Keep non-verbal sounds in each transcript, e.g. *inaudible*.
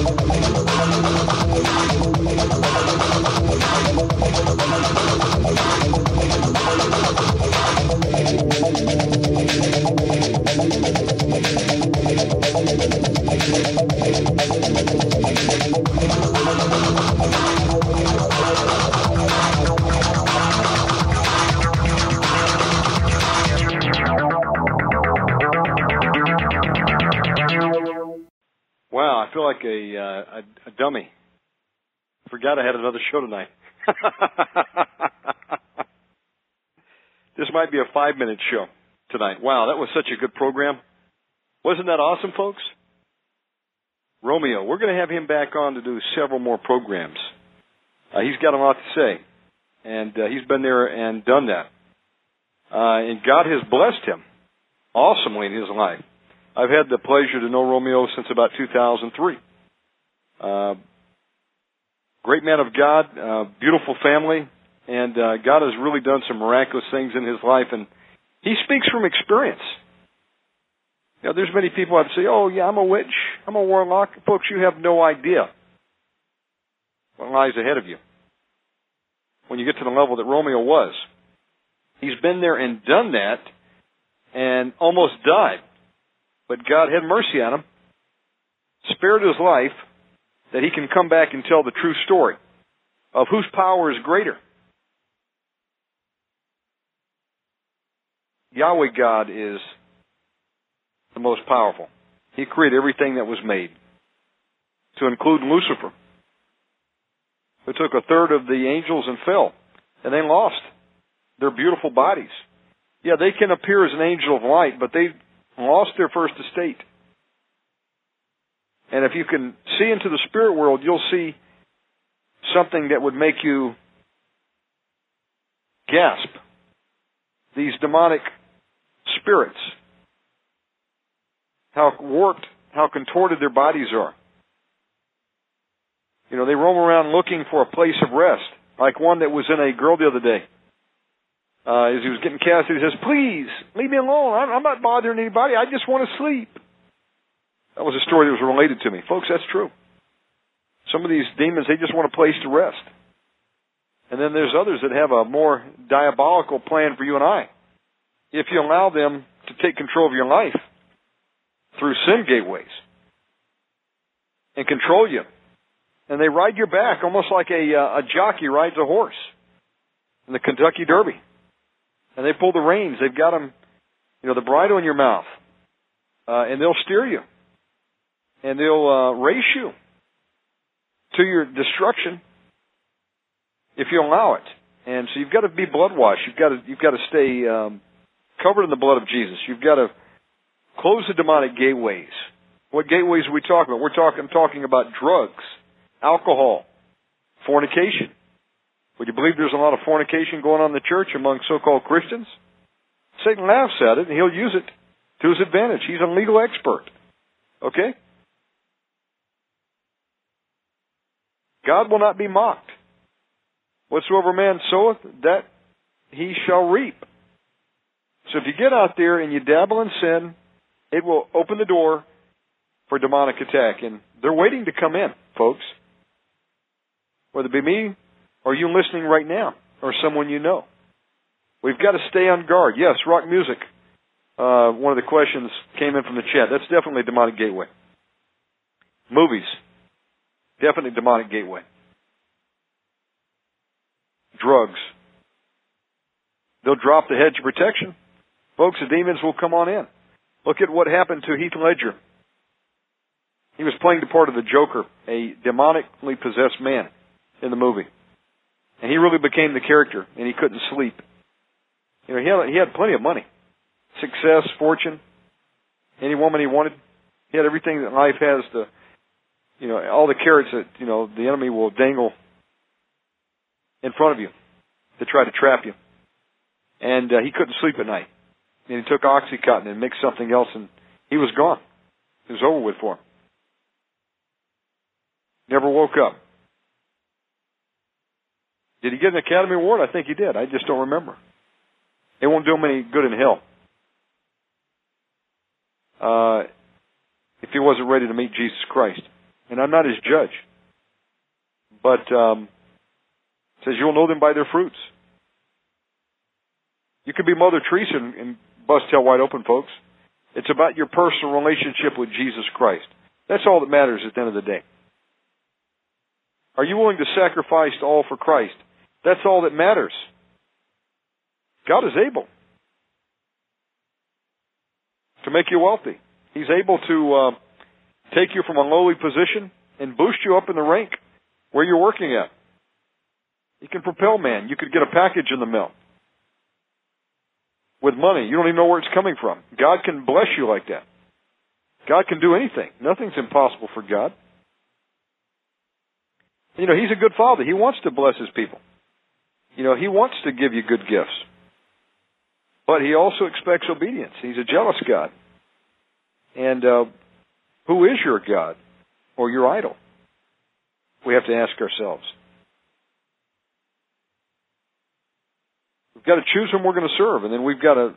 I feel like a uh, a, a dummy. Forgot I had another show tonight. *laughs* this might be a five minute show tonight. Wow, that was such a good program. Wasn't that awesome, folks? Romeo, we're going to have him back on to do several more programs. Uh, he's got a lot to say, and uh, he's been there and done that. Uh, and God has blessed him awesomely in his life. I've had the pleasure to know Romeo since about 2003. Uh, great man of God, uh, beautiful family, and uh, God has really done some miraculous things in his life, and he speaks from experience. You know, there's many people that say, "Oh, yeah, I'm a witch, I'm a warlock." Folks, you have no idea what lies ahead of you when you get to the level that Romeo was. He's been there and done that, and almost died. But God had mercy on him, spared his life, that he can come back and tell the true story of whose power is greater. Yahweh God is the most powerful. He created everything that was made, to include Lucifer, who took a third of the angels and fell, and they lost their beautiful bodies. Yeah, they can appear as an angel of light, but they lost their first estate. And if you can see into the spirit world, you'll see something that would make you gasp. These demonic spirits, how warped, how contorted their bodies are. You know, they roam around looking for a place of rest, like one that was in a girl the other day uh, as he was getting cast, he says, "Please leave me alone. I'm, I'm not bothering anybody. I just want to sleep." That was a story that was related to me, folks. That's true. Some of these demons, they just want a place to rest, and then there's others that have a more diabolical plan for you and I. If you allow them to take control of your life through sin gateways and control you, and they ride your back almost like a, uh, a jockey rides a horse in the Kentucky Derby and they pull the reins. They've got them, you know, the bridle in your mouth, uh, and they'll steer you, and they'll uh, race you to your destruction if you allow it. And so you've got to be blood washed. You've got to you've got to stay um, covered in the blood of Jesus. You've got to close the demonic gateways. What gateways are we talking about? We're talking talking about drugs, alcohol, fornication. Would you believe there's a lot of fornication going on in the church among so-called Christians? Satan laughs at it and he'll use it to his advantage. He's a legal expert. Okay? God will not be mocked. Whatsoever man soweth, that he shall reap. So if you get out there and you dabble in sin, it will open the door for demonic attack. And they're waiting to come in, folks. Whether it be me or you listening right now or someone you know. We've got to stay on guard. Yes, rock music. Uh, one of the questions came in from the chat. That's definitely a demonic gateway. Movies. Definitely demonic gateway. Drugs. They'll drop the hedge of protection. Folks, the demons will come on in. Look at what happened to Heath Ledger. He was playing the part of the Joker, a demonically possessed man in the movie. And he really became the character, and he couldn't sleep. You know, he had, he had plenty of money. Success, fortune, any woman he wanted. He had everything that life has to, you know, all the carrots that, you know, the enemy will dangle in front of you to try to trap you. And uh, he couldn't sleep at night. And he took Oxycontin and mixed something else, and he was gone. It was over with for him. Never woke up. Did he get an Academy Award? I think he did. I just don't remember. It won't do him any good in hell. Uh, if he wasn't ready to meet Jesus Christ. And I'm not his judge. But um says you'll know them by their fruits. You could be Mother Teresa and, and bust hell wide open, folks. It's about your personal relationship with Jesus Christ. That's all that matters at the end of the day. Are you willing to sacrifice all for Christ? That's all that matters. God is able to make you wealthy. He's able to uh, take you from a lowly position and boost you up in the rank where you're working at. He can propel man. You could get a package in the mail with money. You don't even know where it's coming from. God can bless you like that. God can do anything. Nothing's impossible for God. You know, He's a good Father. He wants to bless His people. You know, He wants to give you good gifts. But He also expects obedience. He's a jealous God. And uh, who is your God or your idol? We have to ask ourselves. We've got to choose whom we're going to serve, and then we've got to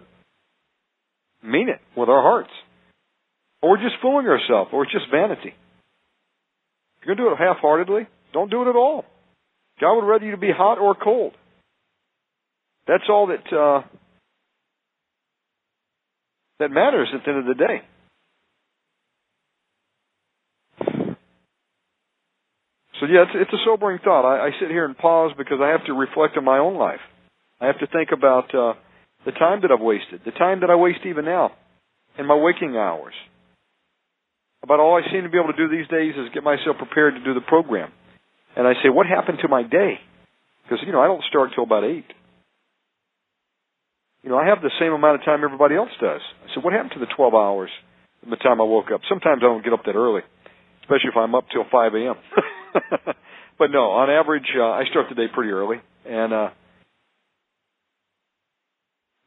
mean it with our hearts. Or we're just fooling ourselves, or it's just vanity. If you're going to do it half heartedly, don't do it at all. God would rather you to be hot or cold. That's all that uh, that matters at the end of the day. So yeah, it's, it's a sobering thought. I, I sit here and pause because I have to reflect on my own life. I have to think about uh, the time that I've wasted, the time that I waste even now in my waking hours. About all I seem to be able to do these days is get myself prepared to do the program. And I say, what happened to my day? Because, you know, I don't start till about 8. You know, I have the same amount of time everybody else does. I said, what happened to the 12 hours from the time I woke up? Sometimes I don't get up that early, especially if I'm up till 5 a.m. *laughs* *laughs* but no, on average, uh, I start the day pretty early. And, uh,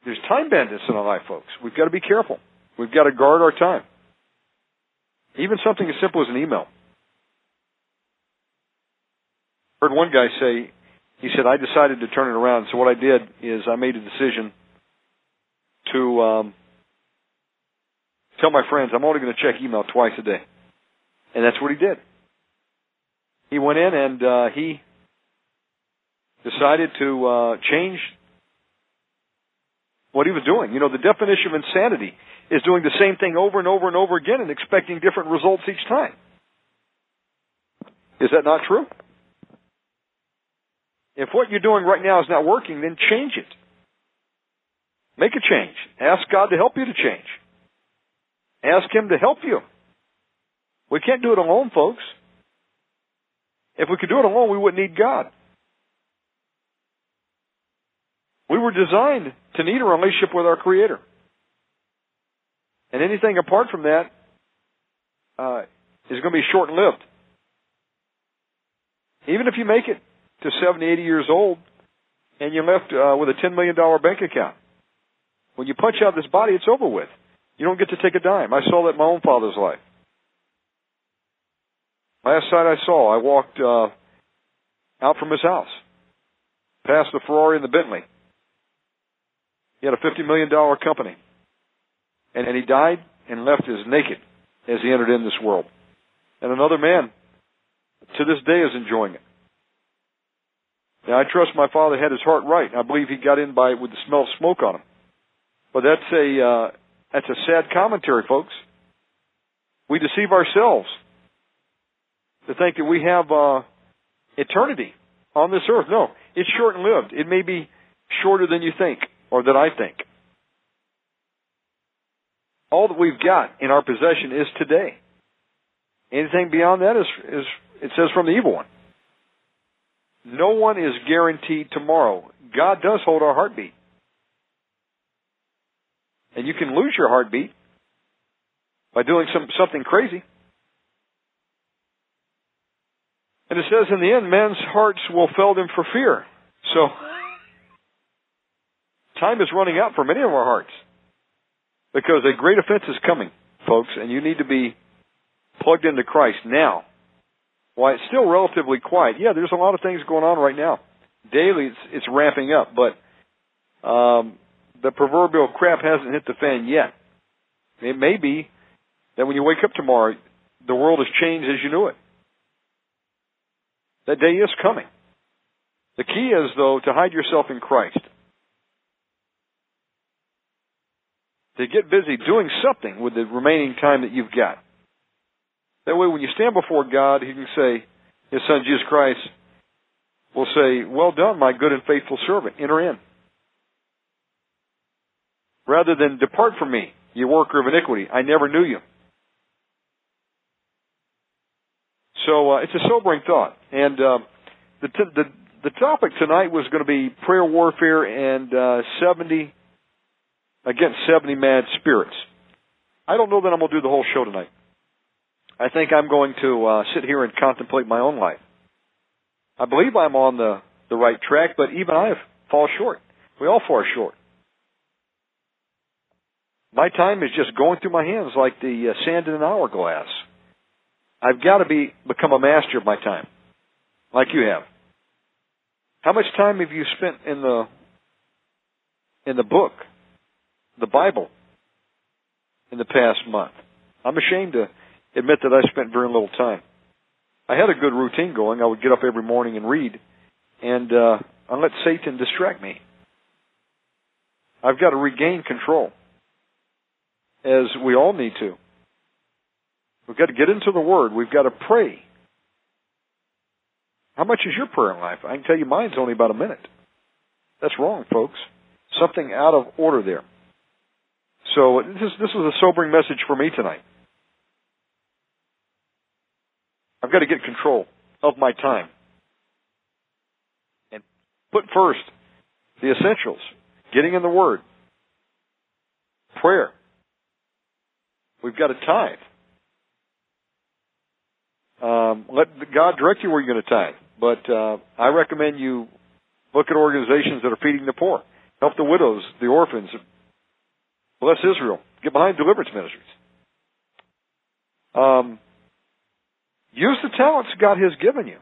there's time bandits in our life, folks. We've got to be careful. We've got to guard our time. Even something as simple as an email. Heard one guy say, he said, I decided to turn it around. So what I did is I made a decision to um, tell my friends I'm only going to check email twice a day. And that's what he did. He went in and uh, he decided to uh, change what he was doing. You know, the definition of insanity is doing the same thing over and over and over again and expecting different results each time. Is that not true? If what you're doing right now is not working, then change it. Make a change. Ask God to help you to change. Ask Him to help you. We can't do it alone, folks. If we could do it alone, we wouldn't need God. We were designed to need a relationship with our Creator. And anything apart from that uh, is going to be short lived. Even if you make it to 70, 80 years old and you're left uh, with a $10 million bank account, when you punch out this body, it's over with. You don't get to take a dime. I saw that in my own father's life. Last night I saw, I walked uh, out from his house, past the Ferrari and the Bentley. He had a $50 million company. And, and he died and left as naked as he entered in this world. And another man, to this day, is enjoying it. Now, I trust my father had his heart right. I believe he got in by with the smell of smoke on him. But that's a uh, that's a sad commentary, folks. We deceive ourselves to think that we have uh, eternity on this earth. No, it's short and lived. It may be shorter than you think or that I think. All that we've got in our possession is today. Anything beyond that is, is it says from the evil one. No one is guaranteed tomorrow. God does hold our heartbeat. And you can lose your heartbeat by doing some something crazy. And it says in the end, men's hearts will fail them for fear. So, time is running out for many of our hearts. Because a great offense is coming, folks, and you need to be plugged into Christ now. Why it's still relatively quiet. Yeah, there's a lot of things going on right now. Daily, it's, it's ramping up, but um, the proverbial crap hasn't hit the fan yet. It may be that when you wake up tomorrow, the world has changed as you knew it. That day is coming. The key is, though, to hide yourself in Christ. To get busy doing something with the remaining time that you've got. That way, when you stand before God, He can say, His Son Jesus Christ will say, Well done, my good and faithful servant. Enter in. Rather than depart from me, you worker of iniquity. I never knew you. So uh, it's a sobering thought, and uh, the, t- the the topic tonight was going to be prayer warfare and uh, seventy against seventy mad spirits. I don't know that I'm going to do the whole show tonight. I think I'm going to uh, sit here and contemplate my own life. I believe I'm on the the right track, but even I fall short. We all fall short. My time is just going through my hands like the uh, sand in an hourglass. I've got to be become a master of my time, like you have. How much time have you spent in the in the book, the Bible, in the past month? I'm ashamed to admit that I spent very little time. I had a good routine going. I would get up every morning and read, and uh, I let Satan distract me. I've got to regain control, as we all need to. We've got to get into the Word. We've got to pray. How much is your prayer life? I can tell you mine's only about a minute. That's wrong, folks. Something out of order there. So this is, this is a sobering message for me tonight. I've got to get control of my time and put first the essentials, getting in the Word, prayer. We've got to tithe. Um, let God direct you where you're going to tithe. But uh, I recommend you look at organizations that are feeding the poor, help the widows, the orphans, bless Israel, get behind deliverance ministries. Um, use the talents God has given you.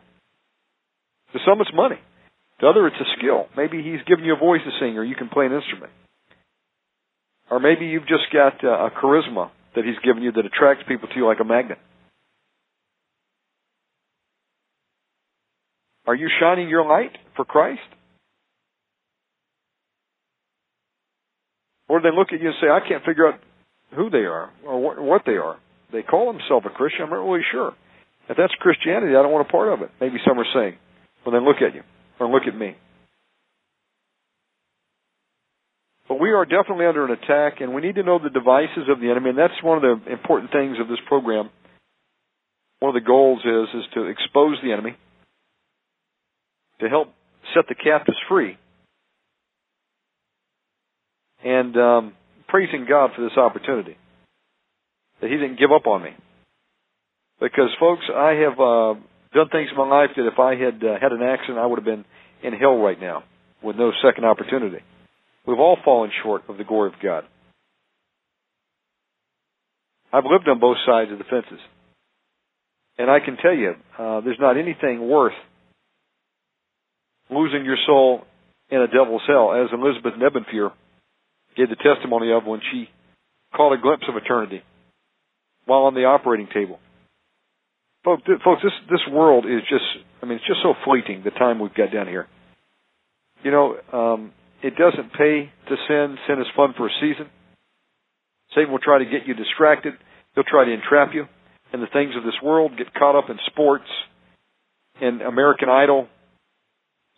To some, it's money. To other, it's a skill. Maybe He's given you a voice to sing, or you can play an instrument. Or maybe you've just got uh, a charisma that He's given you that attracts people to you like a magnet. Are you shining your light for Christ? Or they look at you and say, I can't figure out who they are or what, what they are. They call themselves a Christian. I'm not really sure. If that's Christianity, I don't want a part of it. Maybe some are saying when they look at you or look at me. But we are definitely under an attack, and we need to know the devices of the enemy, and that's one of the important things of this program. One of the goals is is to expose the enemy, to help set the captives free. And um, praising God for this opportunity that He didn't give up on me. Because, folks, I have uh, done things in my life that if I had uh, had an accident, I would have been in hell right now with no second opportunity. We've all fallen short of the glory of God. I've lived on both sides of the fences. And I can tell you, uh, there's not anything worth losing your soul in a devil's hell, as Elizabeth Nebenfeur gave the testimony of when she caught a glimpse of eternity while on the operating table. Folks, folks, this this world is just I mean, it's just so fleeting the time we've got down here. You know, um, it doesn't pay to sin. Sin is fun for a season. Satan will try to get you distracted. He'll try to entrap you in the things of this world, get caught up in sports, in American Idol,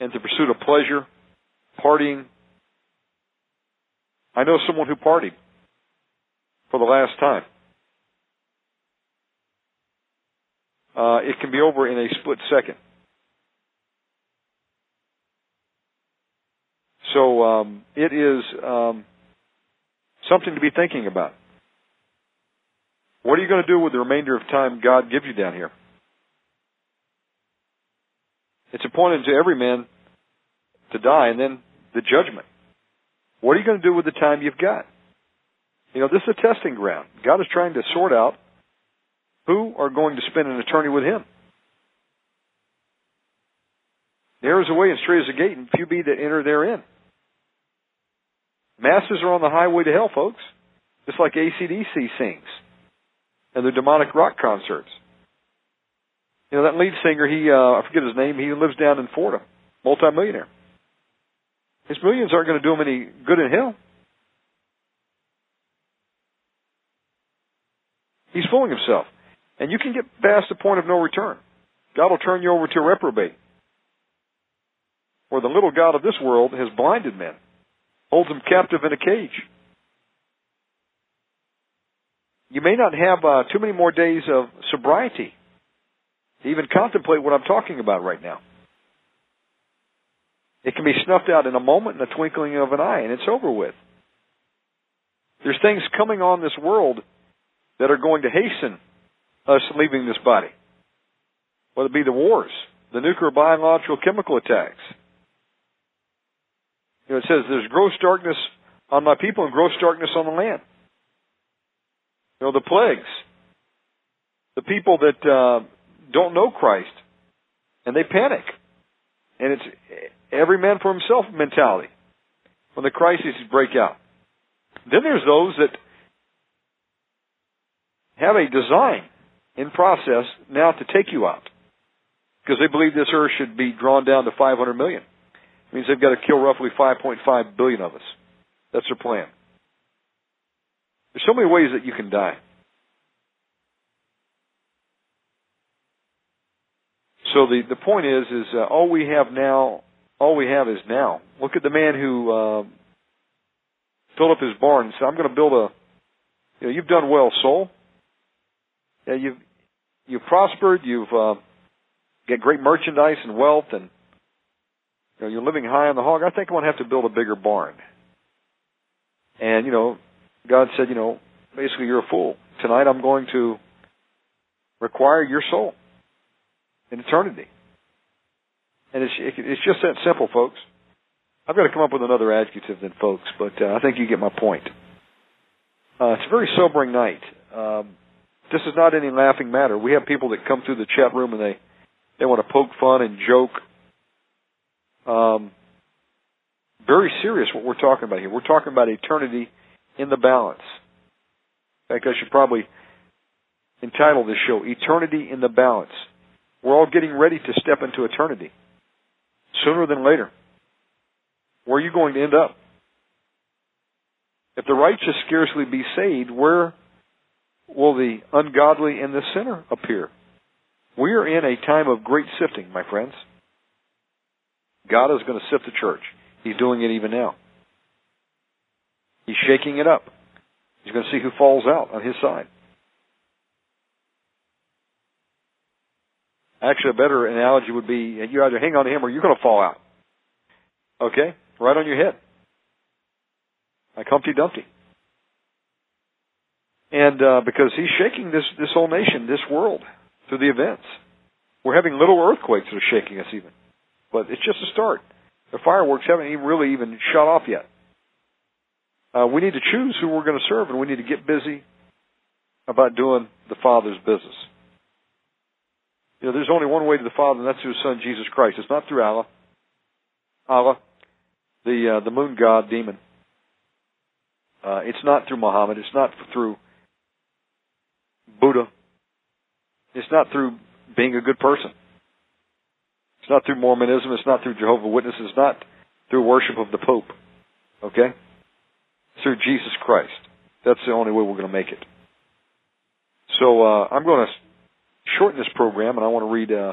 and the pursuit of pleasure, partying. I know someone who partied for the last time. Uh, it can be over in a split second. So um, it is um, something to be thinking about. What are you going to do with the remainder of time God gives you down here? It's appointed to every man to die and then the judgment. What are you going to do with the time you've got? You know, this is a testing ground. God is trying to sort out who are going to spend an eternity with Him. There is a way and straight is a gate, and few be that enter therein. Masses are on the highway to hell, folks. Just like ACDC sings and their demonic rock concerts. You know, that lead singer, he, uh, I forget his name, he lives down in Florida, multimillionaire. His millions aren't going to do him any good in hell. He's fooling himself. And you can get past the point of no return. God will turn you over to a reprobate. For the little God of this world has blinded men, holds them captive in a cage. You may not have uh, too many more days of sobriety to even contemplate what I'm talking about right now. It can be snuffed out in a moment, in the twinkling of an eye, and it's over with. There's things coming on this world that are going to hasten us leaving this body. Whether it be the wars, the nuclear, biological, chemical attacks. You know, it says there's gross darkness on my people and gross darkness on the land. You know, the plagues. The people that uh, don't know Christ and they panic. And it's every man for himself mentality when the crises break out. Then there's those that have a design in process now to take you out because they believe this earth should be drawn down to 500 million. It means they've got to kill roughly 5.5 billion of us. That's their plan. There's so many ways that you can die. So the the point is is uh, all we have now, all we have is now. Look at the man who uh, filled up his barn and said, "I'm going to build a." You know, you've done well, soul. Yeah, you've you've prospered. You've uh, got great merchandise and wealth, and you know, you're living high on the hog. I think I'm going to have to build a bigger barn. And you know, God said, you know, basically you're a fool. Tonight I'm going to require your soul in eternity. And it's it's just that simple, folks. I've got to come up with another adjective than folks, but uh, I think you get my point. Uh, it's a very sobering night. Um, this is not any laughing matter. We have people that come through the chat room and they they want to poke fun and joke. Um, very serious what we're talking about here. We're talking about eternity in the balance. In fact, I should probably entitle this show "Eternity in the Balance." We're all getting ready to step into eternity sooner than later. Where are you going to end up? If the righteous scarcely be saved, where will the ungodly and the sinner appear. We are in a time of great sifting, my friends. God is going to sift the church. He's doing it even now. He's shaking it up. He's going to see who falls out on his side. Actually, a better analogy would be you either hang on to him or you're going to fall out. Okay? Right on your head. Like Humpty Dumpty and uh, because he's shaking this this whole nation, this world, through the events. We're having little earthquakes that are shaking us even, but it's just a start. The fireworks haven't even really even shut off yet. Uh, we need to choose who we're going to serve, and we need to get busy about doing the Father's business. You know, there's only one way to the Father, and that's through His Son Jesus Christ. It's not through Allah, Allah, the uh, the moon god demon. Uh, it's not through Muhammad. It's not through Buddha. It's not through being a good person. It's not through Mormonism. It's not through Jehovah Witnesses. It's not through worship of the Pope. Okay? It's through Jesus Christ. That's the only way we're going to make it. So uh, I'm going to shorten this program, and I want to read uh,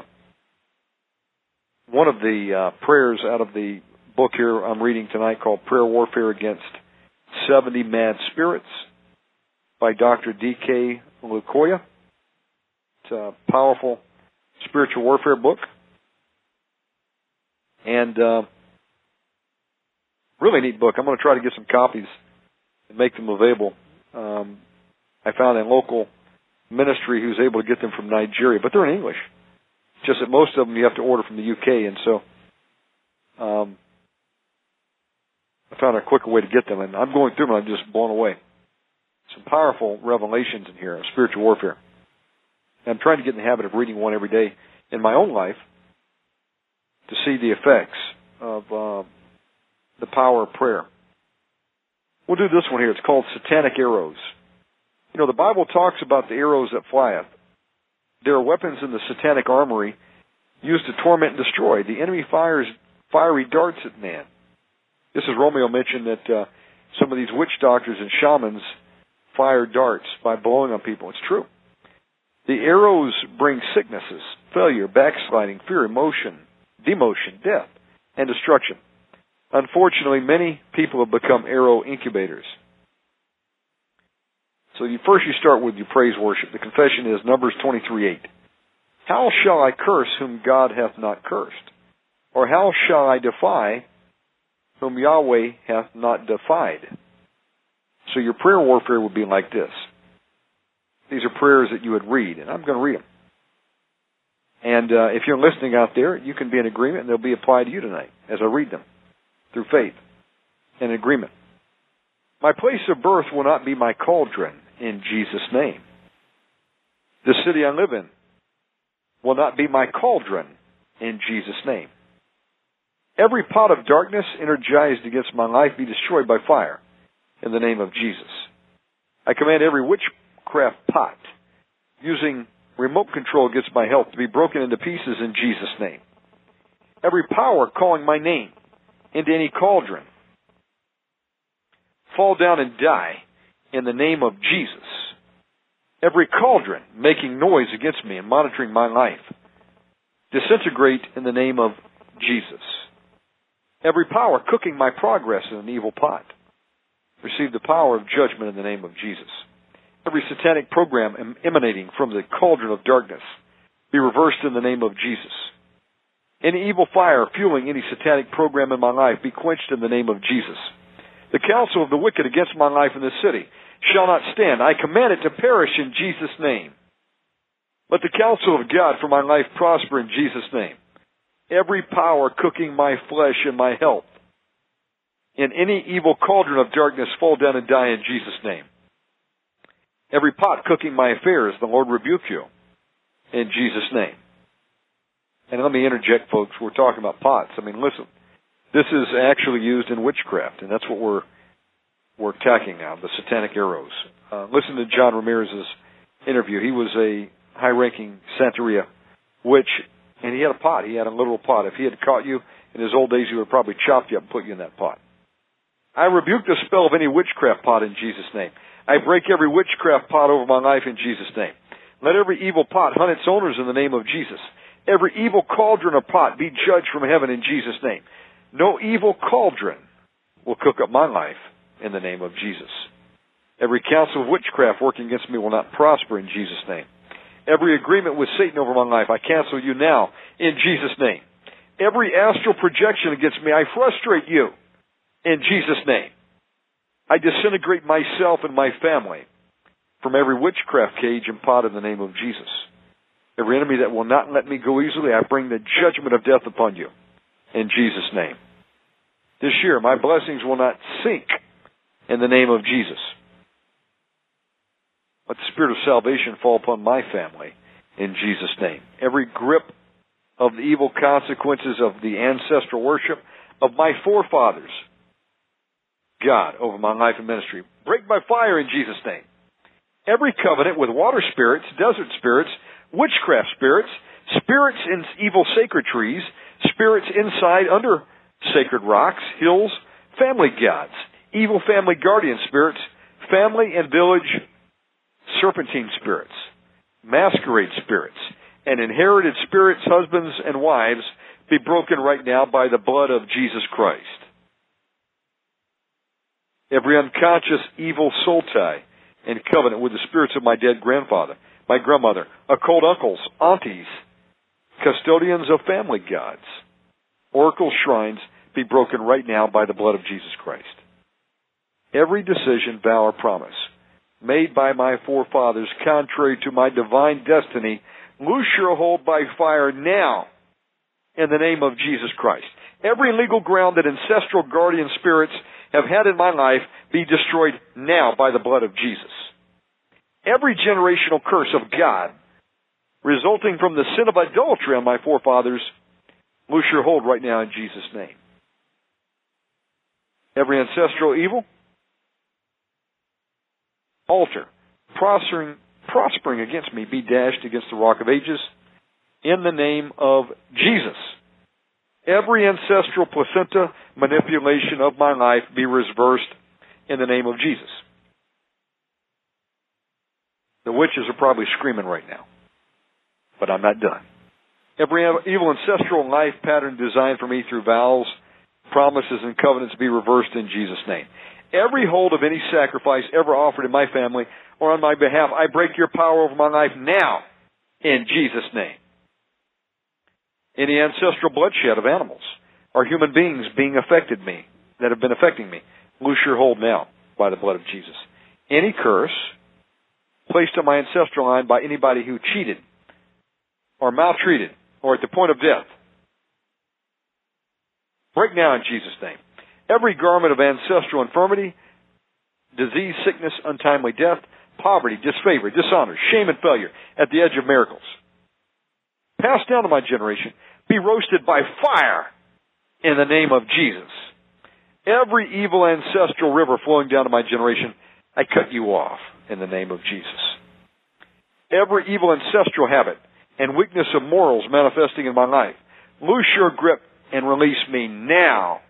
one of the uh, prayers out of the book here I'm reading tonight called Prayer Warfare Against 70 Mad Spirits by Dr. D.K. Olukoya. It's a powerful spiritual warfare book. And uh, really neat book. I'm going to try to get some copies and make them available. Um, I found a local ministry who's able to get them from Nigeria, but they're in English. Just that most of them you have to order from the UK, and so um, I found a quicker way to get them. And I'm going through them, and I'm just blown away. Some powerful revelations in here of spiritual warfare. And I'm trying to get in the habit of reading one every day in my own life to see the effects of uh, the power of prayer. We'll do this one here. It's called Satanic Arrows. You know, the Bible talks about the arrows that flyeth. There are weapons in the satanic armory used to torment and destroy. The enemy fires fiery darts at man. This is Romeo mentioned that uh, some of these witch doctors and shamans fire darts by blowing on people. It's true. The arrows bring sicknesses, failure, backsliding, fear, emotion, demotion, death, and destruction. Unfortunately, many people have become arrow incubators. So you, first you start with your praise worship. The confession is Numbers 23:8. How shall I curse whom God hath not cursed? Or how shall I defy whom Yahweh hath not defied? So your prayer warfare would be like this. These are prayers that you would read, and I'm going to read them. And uh, if you're listening out there, you can be in agreement, and they'll be applied to you tonight as I read them through faith and agreement. My place of birth will not be my cauldron in Jesus' name. The city I live in will not be my cauldron in Jesus' name. Every pot of darkness energized against my life be destroyed by fire in the name of Jesus. I command every witchcraft pot using remote control against my health to be broken into pieces in Jesus' name. Every power calling my name into any cauldron fall down and die in the name of Jesus. Every cauldron making noise against me and monitoring my life disintegrate in the name of Jesus. Every power cooking my progress in an evil pot receive the power of judgment in the name of Jesus. Every satanic program emanating from the cauldron of darkness be reversed in the name of Jesus. Any evil fire fueling any satanic program in my life be quenched in the name of Jesus. The counsel of the wicked against my life in this city shall not stand. I command it to perish in Jesus' name. Let the counsel of God for my life prosper in Jesus' name. Every power cooking my flesh and my health in any evil cauldron of darkness fall down and die in Jesus' name. Every pot cooking my affairs, the Lord rebuke you in Jesus' name. And let me interject, folks. We're talking about pots. I mean, listen, this is actually used in witchcraft, and that's what we're we're attacking now, the satanic arrows. Uh, listen to John Ramirez's interview. He was a high-ranking Santeria witch, and he had a pot. He had a literal pot. If he had caught you in his old days, he would have probably chopped you up and put you in that pot. I rebuke the spell of any witchcraft pot in Jesus' name. I break every witchcraft pot over my life in Jesus' name. Let every evil pot hunt its owners in the name of Jesus. Every evil cauldron or pot be judged from heaven in Jesus' name. No evil cauldron will cook up my life in the name of Jesus. Every counsel of witchcraft working against me will not prosper in Jesus' name. Every agreement with Satan over my life, I cancel you now in Jesus' name. Every astral projection against me, I frustrate you in Jesus' name. I disintegrate myself and my family from every witchcraft cage and pot in the name of Jesus. Every enemy that will not let me go easily, I bring the judgment of death upon you in Jesus' name. This year, my blessings will not sink in the name of Jesus. Let the spirit of salvation fall upon my family in Jesus' name. Every grip of the evil consequences of the ancestral worship of my forefathers God over my life and ministry. Break by fire in Jesus' name. Every covenant with water spirits, desert spirits, witchcraft spirits, spirits in evil sacred trees, spirits inside under sacred rocks, hills, family gods, evil family guardian spirits, family and village serpentine spirits, masquerade spirits, and inherited spirits, husbands and wives be broken right now by the blood of Jesus Christ. Every unconscious evil soul tie and covenant with the spirits of my dead grandfather, my grandmother, occult uncles, aunties, custodians of family gods, oracle shrines be broken right now by the blood of Jesus Christ. Every decision, vow, or promise made by my forefathers contrary to my divine destiny, loose your hold by fire now in the name of Jesus Christ. Every legal ground that ancestral guardian spirits have had in my life be destroyed now by the blood of Jesus. Every generational curse of God resulting from the sin of adultery on my forefathers, loose your hold right now in Jesus' name. Every ancestral evil, altar, prospering, prospering against me, be dashed against the rock of ages in the name of Jesus. Every ancestral placenta manipulation of my life be reversed in the name of Jesus. The witches are probably screaming right now, but I'm not done. Every evil ancestral life pattern designed for me through vows, promises, and covenants be reversed in Jesus' name. Every hold of any sacrifice ever offered in my family or on my behalf, I break your power over my life now in Jesus' name any ancestral bloodshed of animals or human beings being affected me, that have been affecting me. Loose your hold now by the blood of Jesus. Any curse placed on my ancestral line by anybody who cheated or maltreated or at the point of death. Break now in Jesus' name. Every garment of ancestral infirmity, disease, sickness, untimely death, poverty, disfavor, dishonor, shame, and failure at the edge of miracles passed down to my generation be roasted by fire in the name of Jesus. Every evil ancestral river flowing down to my generation, I cut you off in the name of Jesus. Every evil ancestral habit and weakness of morals manifesting in my life, loose your grip and release me now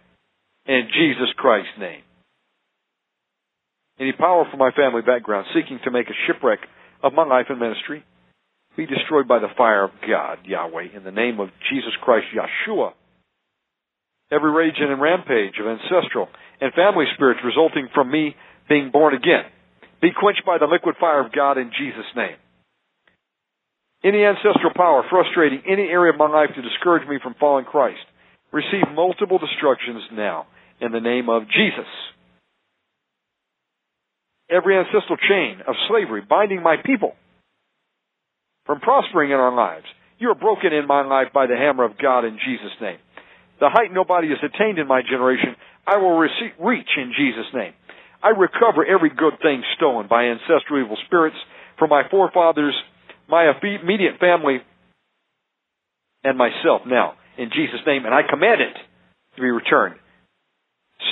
in Jesus Christ's name. Any power from my family background seeking to make a shipwreck of my life and ministry, be destroyed by the fire of God, Yahweh, in the name of Jesus Christ, Yeshua. Every rage and rampage of ancestral and family spirits resulting from me being born again, be quenched by the liquid fire of God in Jesus' name. Any ancestral power frustrating any area of my life to discourage me from following Christ, receive multiple destructions now in the name of Jesus. Every ancestral chain of slavery binding my people from prospering in our lives. You are broken in my life by the hammer of God in Jesus' name. The height nobody has attained in my generation, I will reach in Jesus' name. I recover every good thing stolen by ancestral evil spirits from my forefathers, my immediate family, and myself now, in Jesus' name, and I command it to be returned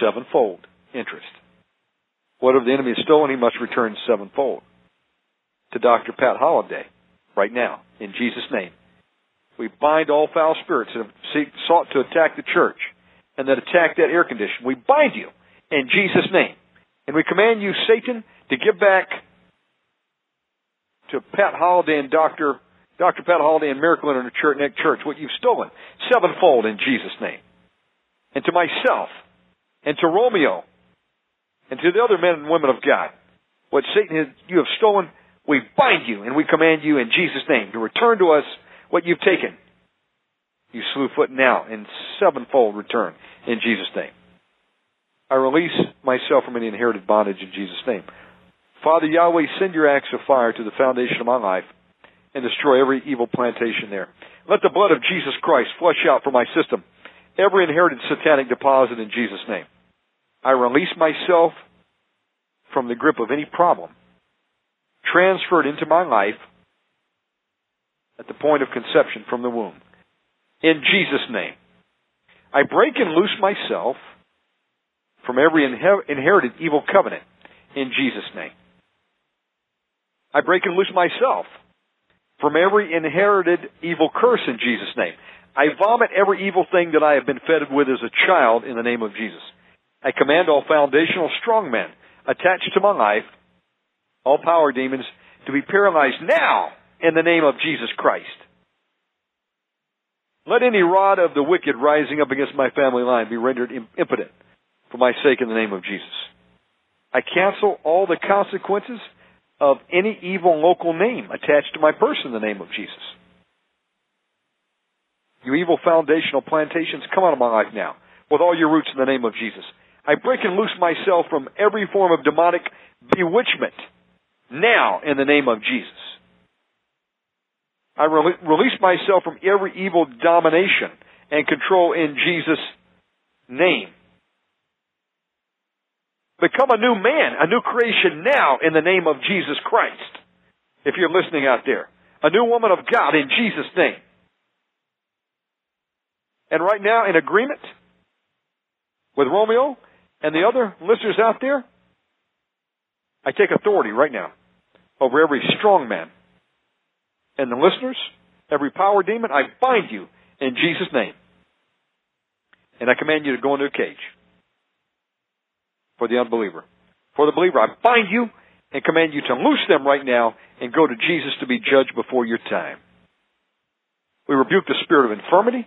sevenfold interest. Whatever the enemy has stolen, he must return sevenfold. To Dr. Pat Holliday right now, in Jesus' name. We bind all foul spirits that have sought to attack the church and that attack that air condition. We bind you in Jesus' name. And we command you, Satan, to give back to Pat Holliday and Dr. Dr. Pat Holliday and Miracle Internet Church what you've stolen sevenfold in Jesus' name. And to myself and to Romeo and to the other men and women of God what Satan has, you have stolen we bind you and we command you in Jesus' name to return to us what you've taken. You slew foot now in sevenfold return in Jesus' name. I release myself from any inherited bondage in Jesus' name. Father Yahweh, send your axe of fire to the foundation of my life and destroy every evil plantation there. Let the blood of Jesus Christ flush out from my system every inherited satanic deposit in Jesus' name. I release myself from the grip of any problem transferred into my life at the point of conception from the womb. In Jesus' name. I break and loose myself from every inher- inherited evil covenant in Jesus' name. I break and loose myself from every inherited evil curse in Jesus' name. I vomit every evil thing that I have been fed with as a child in the name of Jesus. I command all foundational strong men attached to my life, all power demons, to be paralyzed now in the name of Jesus Christ. Let any rod of the wicked rising up against my family line be rendered impotent for my sake in the name of Jesus. I cancel all the consequences of any evil local name attached to my person in the name of Jesus. You evil foundational plantations, come out of my life now with all your roots in the name of Jesus. I break and loose myself from every form of demonic bewitchment now in the name of Jesus. I re- release myself from every evil domination and control in Jesus' name. Become a new man, a new creation now in the name of Jesus Christ. If you're listening out there. A new woman of God in Jesus' name. And right now, in agreement with Romeo and the other listeners out there, I take authority right now over every strong man. And the listeners, every power demon, I bind you in Jesus' name. And I command you to go into a cage for the unbeliever. For the believer, I bind you and command you to loose them right now and go to Jesus to be judged before your time. We rebuke the spirit of infirmity.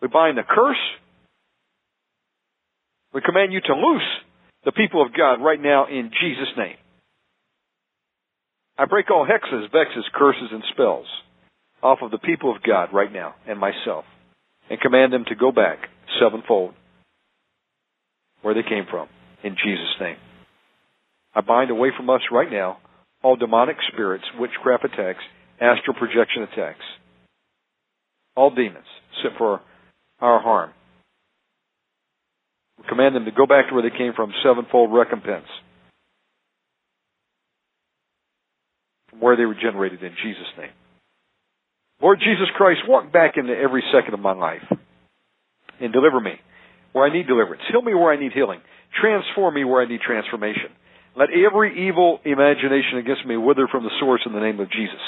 We bind the curse. We command you to loose the people of God right now in Jesus' name. I break all hexes, vexes, curses, and spells off of the people of God right now and myself and command them to go back sevenfold where they came from in Jesus' name. I bind away from us right now all demonic spirits, witchcraft attacks, astral projection attacks, all demons sent for our harm. We command them to go back to where they came from, sevenfold recompense. From where they were generated in Jesus' name. Lord Jesus Christ, walk back into every second of my life and deliver me where I need deliverance. Heal me where I need healing. Transform me where I need transformation. Let every evil imagination against me wither from the source in the name of Jesus.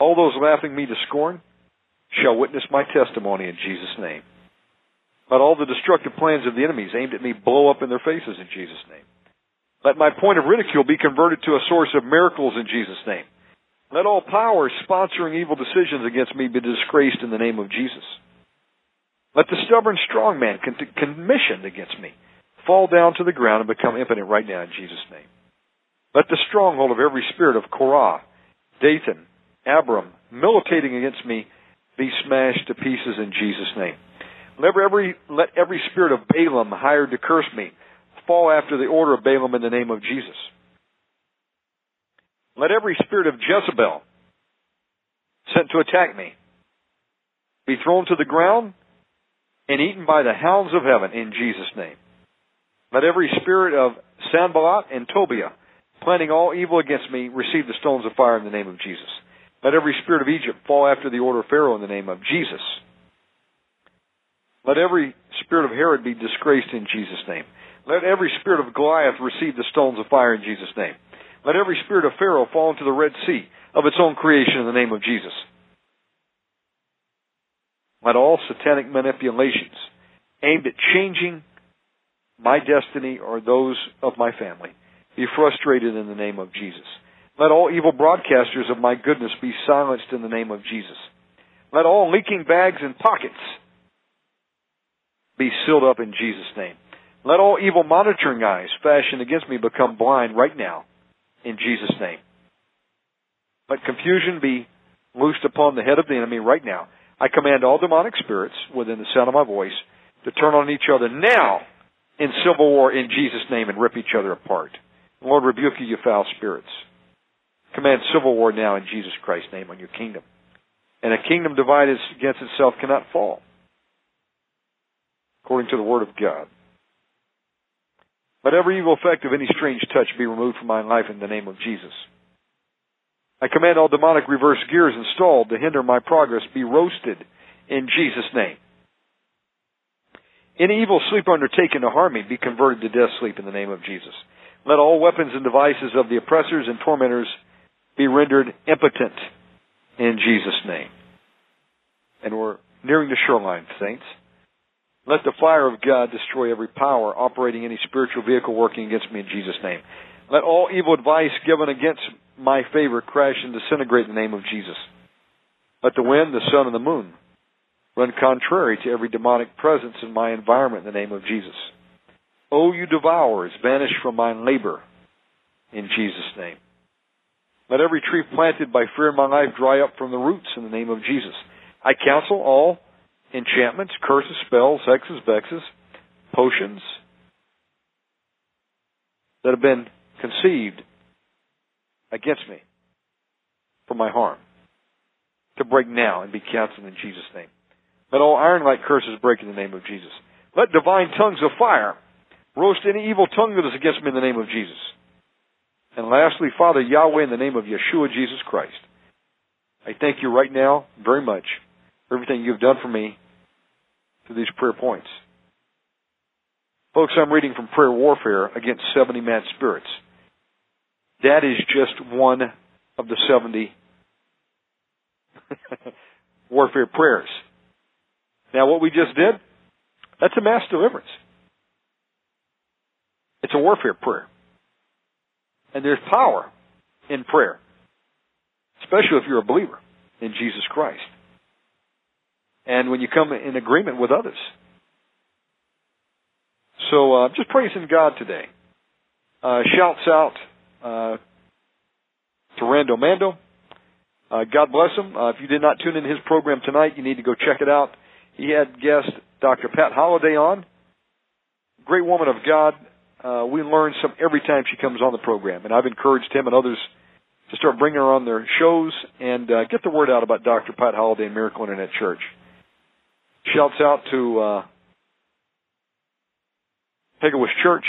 All those laughing me to scorn shall witness my testimony in Jesus' name. Let all the destructive plans of the enemies aimed at me blow up in their faces in Jesus' name. Let my point of ridicule be converted to a source of miracles in Jesus' name. Let all powers sponsoring evil decisions against me be disgraced in the name of Jesus. Let the stubborn strong man commissioned against me fall down to the ground and become impotent right now in Jesus' name. Let the stronghold of every spirit of Korah, Dathan, Abiram, militating against me be smashed to pieces in Jesus' name. Let every, let every spirit of Balaam hired to curse me fall after the order of Balaam in the name of Jesus. Let every spirit of Jezebel sent to attack me be thrown to the ground and eaten by the hounds of heaven in Jesus' name. Let every spirit of Sanballat and Tobiah, planning all evil against me, receive the stones of fire in the name of Jesus. Let every spirit of Egypt fall after the order of Pharaoh in the name of Jesus. Let every spirit of Herod be disgraced in Jesus' name. Let every spirit of Goliath receive the stones of fire in Jesus' name. Let every spirit of Pharaoh fall into the Red Sea of its own creation in the name of Jesus. Let all satanic manipulations aimed at changing my destiny or those of my family be frustrated in the name of Jesus. Let all evil broadcasters of my goodness be silenced in the name of Jesus. Let all leaking bags and pockets be sealed up in Jesus' name. Let all evil monitoring eyes fashioned against me become blind right now in Jesus' name. Let confusion be loosed upon the head of the enemy right now I command all demonic spirits within the sound of my voice to turn on each other now in civil war in Jesus' name and rip each other apart. Lord, rebuke you, you foul spirits. Command civil war now in Jesus Christ's name on your kingdom. And a kingdom divided against itself cannot fall. According to the word of God. Let every evil effect of any strange touch be removed from my life in the name of Jesus. I command all demonic reverse gears installed to hinder my progress be roasted in Jesus' name. Any evil sleep undertaken to harm me be converted to death sleep in the name of Jesus. Let all weapons and devices of the oppressors and tormentors be rendered impotent in Jesus' name. And we're nearing the shoreline, saints. Let the fire of God destroy every power operating any spiritual vehicle working against me in Jesus' name. Let all evil advice given against my favor crash and disintegrate in the name of Jesus. Let the wind, the sun, and the moon run contrary to every demonic presence in my environment in the name of Jesus. O you devourers, vanish from my labor in Jesus' name. Let every tree planted by fear in my life dry up from the roots in the name of Jesus. I counsel all enchantments, curses, spells, hexes, vexes, potions that have been conceived against me for my harm to break now and be canceled in Jesus' name. Let all iron like curses break in the name of Jesus. Let divine tongues of fire roast any evil tongue that is against me in the name of Jesus. And lastly, Father Yahweh, in the name of Yeshua Jesus Christ, I thank you right now very much for everything you've done for me through these prayer points. Folks, I'm reading from Prayer Warfare Against 70 Mad Spirits. That is just one of the 70 *laughs* warfare prayers. Now, what we just did, that's a mass deliverance. It's a warfare prayer. And there's power in prayer, especially if you're a believer in Jesus Christ. And when you come in agreement with others. So, uh, just praising God today. Uh, shouts out uh, to Rando Mando. Uh, God bless him. Uh, if you did not tune in his program tonight, you need to go check it out. He had guest Dr. Pat Holliday on. Great woman of God. Uh, we learn some every time she comes on the program, and I've encouraged him and others to start bringing her on their shows and uh, get the word out about Dr. Pat Holliday and Miracle Internet Church. Shouts out to uh, Church.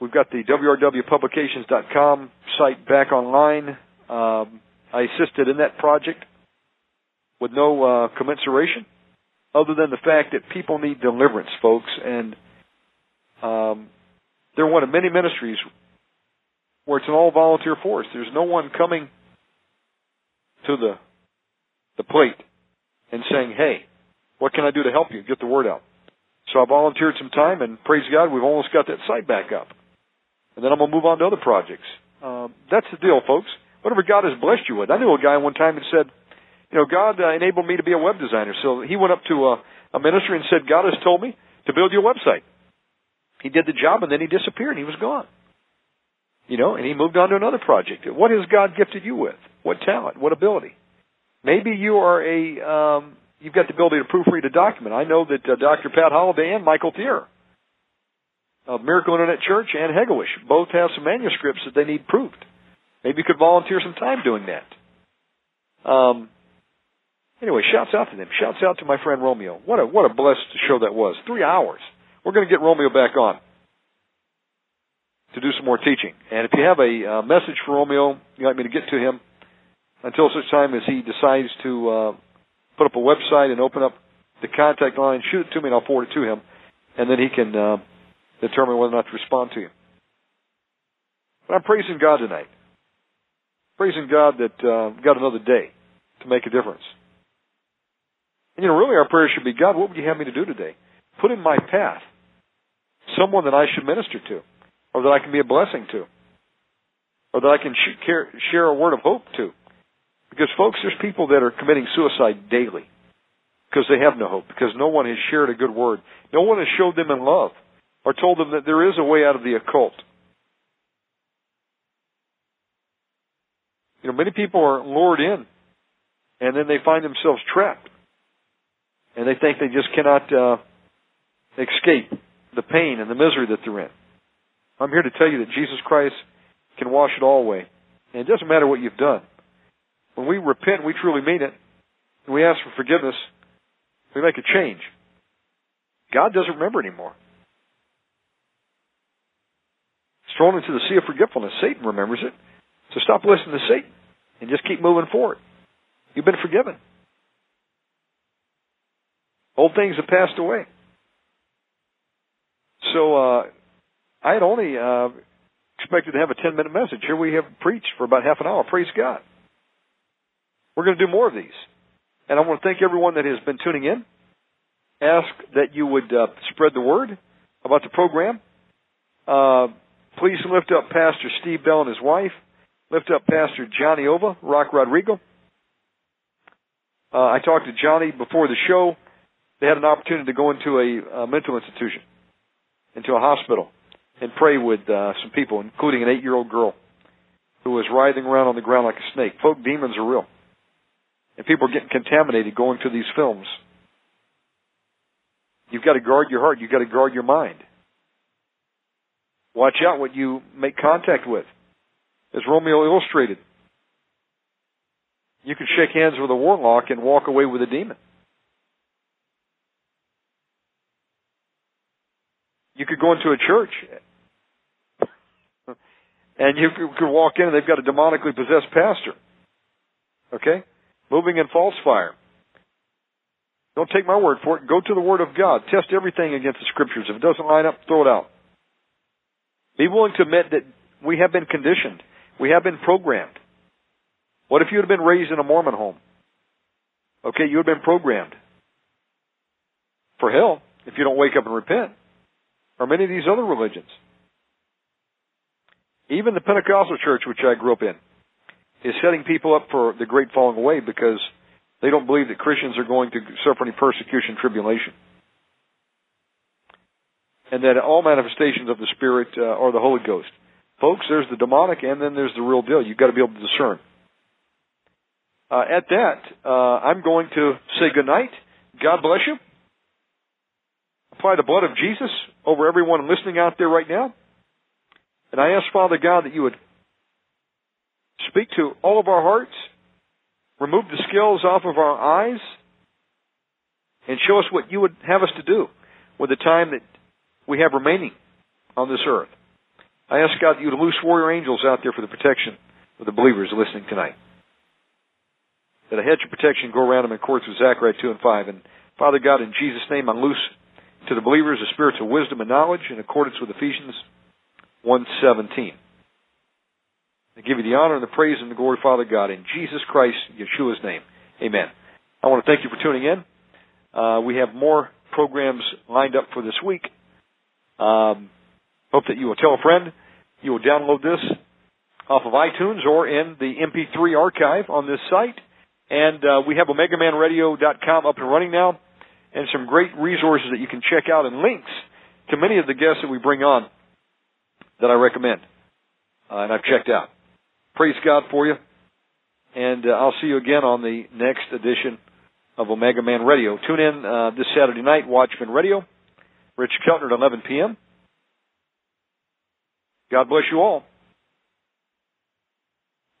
We've got the WRWPublications.com site back online. Um, I assisted in that project with no uh, commensuration, other than the fact that people need deliverance, folks, and um, they're one of many ministries where it's an all volunteer force. There's no one coming to the the plate and saying, "Hey, what can I do to help you get the word out?" So I volunteered some time, and praise God, we've almost got that site back up. And then I'm gonna move on to other projects. Um, that's the deal, folks. Whatever God has blessed you with. I knew a guy one time that said, "You know, God uh, enabled me to be a web designer." So he went up to a, a minister and said, "God has told me to build you a website." He did the job and then he disappeared. and He was gone. You know, and he moved on to another project. What has God gifted you with? What talent? What ability? Maybe you are a, um, you've got the ability to proofread a document. I know that uh, Dr. Pat Holliday and Michael Thier of Miracle Internet Church and Hegewisch both have some manuscripts that they need proofed. Maybe you could volunteer some time doing that. Um, anyway, shouts out to them. Shouts out to my friend Romeo. What a what a blessed show that was. Three hours. We're going to get Romeo back on to do some more teaching. And if you have a uh, message for Romeo you'd like me to get to him until such time as he decides to uh, put up a website and open up the contact line, shoot it to me and I'll forward it to him. And then he can uh, determine whether or not to respond to you. But I'm praising God tonight. Praising God that uh, got another day to make a difference. And you know, really our prayer should be, God, what would you have me to do today? Put in my path someone that I should minister to, or that I can be a blessing to, or that I can share a word of hope to. Because, folks, there's people that are committing suicide daily because they have no hope, because no one has shared a good word. No one has showed them in love or told them that there is a way out of the occult. You know, many people are lured in, and then they find themselves trapped, and they think they just cannot uh, escape the pain and the misery that they're in. I'm here to tell you that Jesus Christ can wash it all away. And it doesn't matter what you've done. When we repent, we truly mean it, and we ask for forgiveness, we make a change. God doesn't remember anymore. It's thrown into the sea of forgetfulness. Satan remembers it. So stop listening to Satan and just keep moving forward. You've been forgiven. Old things have passed away. So uh, I had only uh, expected to have a 10 minute message. Here we have preached for about half an hour. Praise God. We're going to do more of these. And I want to thank everyone that has been tuning in. Ask that you would uh, spread the word about the program. Uh, please lift up Pastor Steve Bell and his wife. Lift up Pastor Johnny Ova, Rock Rodrigo. Uh, I talked to Johnny before the show. They had an opportunity to go into a, a mental institution, into a hospital, and pray with uh, some people, including an eight-year-old girl who was writhing around on the ground like a snake. Folk demons are real, and people are getting contaminated going to these films. You've got to guard your heart. You've got to guard your mind. Watch out what you make contact with. As Romeo illustrated, you can shake hands with a warlock and walk away with a demon. Could go into a church and you could walk in and they've got a demonically possessed pastor. Okay? Moving in false fire. Don't take my word for it. Go to the Word of God. Test everything against the Scriptures. If it doesn't line up, throw it out. Be willing to admit that we have been conditioned. We have been programmed. What if you had been raised in a Mormon home? Okay, you had been programmed for hell if you don't wake up and repent. Or many of these other religions. Even the Pentecostal church, which I grew up in, is setting people up for the great falling away because they don't believe that Christians are going to suffer any persecution, tribulation and that all manifestations of the Spirit uh, are the Holy Ghost. Folks, there's the demonic and then there's the real deal. You've got to be able to discern. Uh, at that, uh, I'm going to say good night. God bless you. Apply the blood of Jesus over everyone listening out there right now. And I ask Father God that you would speak to all of our hearts, remove the scales off of our eyes, and show us what you would have us to do with the time that we have remaining on this earth. I ask God that you would loose warrior angels out there for the protection of the believers listening tonight. That a hedge of protection go around them in accordance with Zechariah 2 and 5. And Father God, in Jesus' name, I loose to the believers the spirits of wisdom and knowledge in accordance with Ephesians 1.17. I give you the honor and the praise and the glory, Father God, in Jesus Christ, Yeshua's name. Amen. I want to thank you for tuning in. Uh, we have more programs lined up for this week. Um, hope that you will tell a friend. You will download this off of iTunes or in the MP3 archive on this site. And uh, we have OmegaManRadio.com up and running now, and some great resources that you can check out and links to many of the guests that we bring on that I recommend uh, and I've checked out. Praise God for you, and uh, I'll see you again on the next edition of Omega Man Radio. Tune in uh, this Saturday night, Watchman Radio. Rich Keltner at 11 p.m. God bless you all.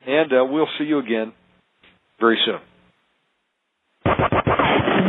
And uh, we'll see you again very soon.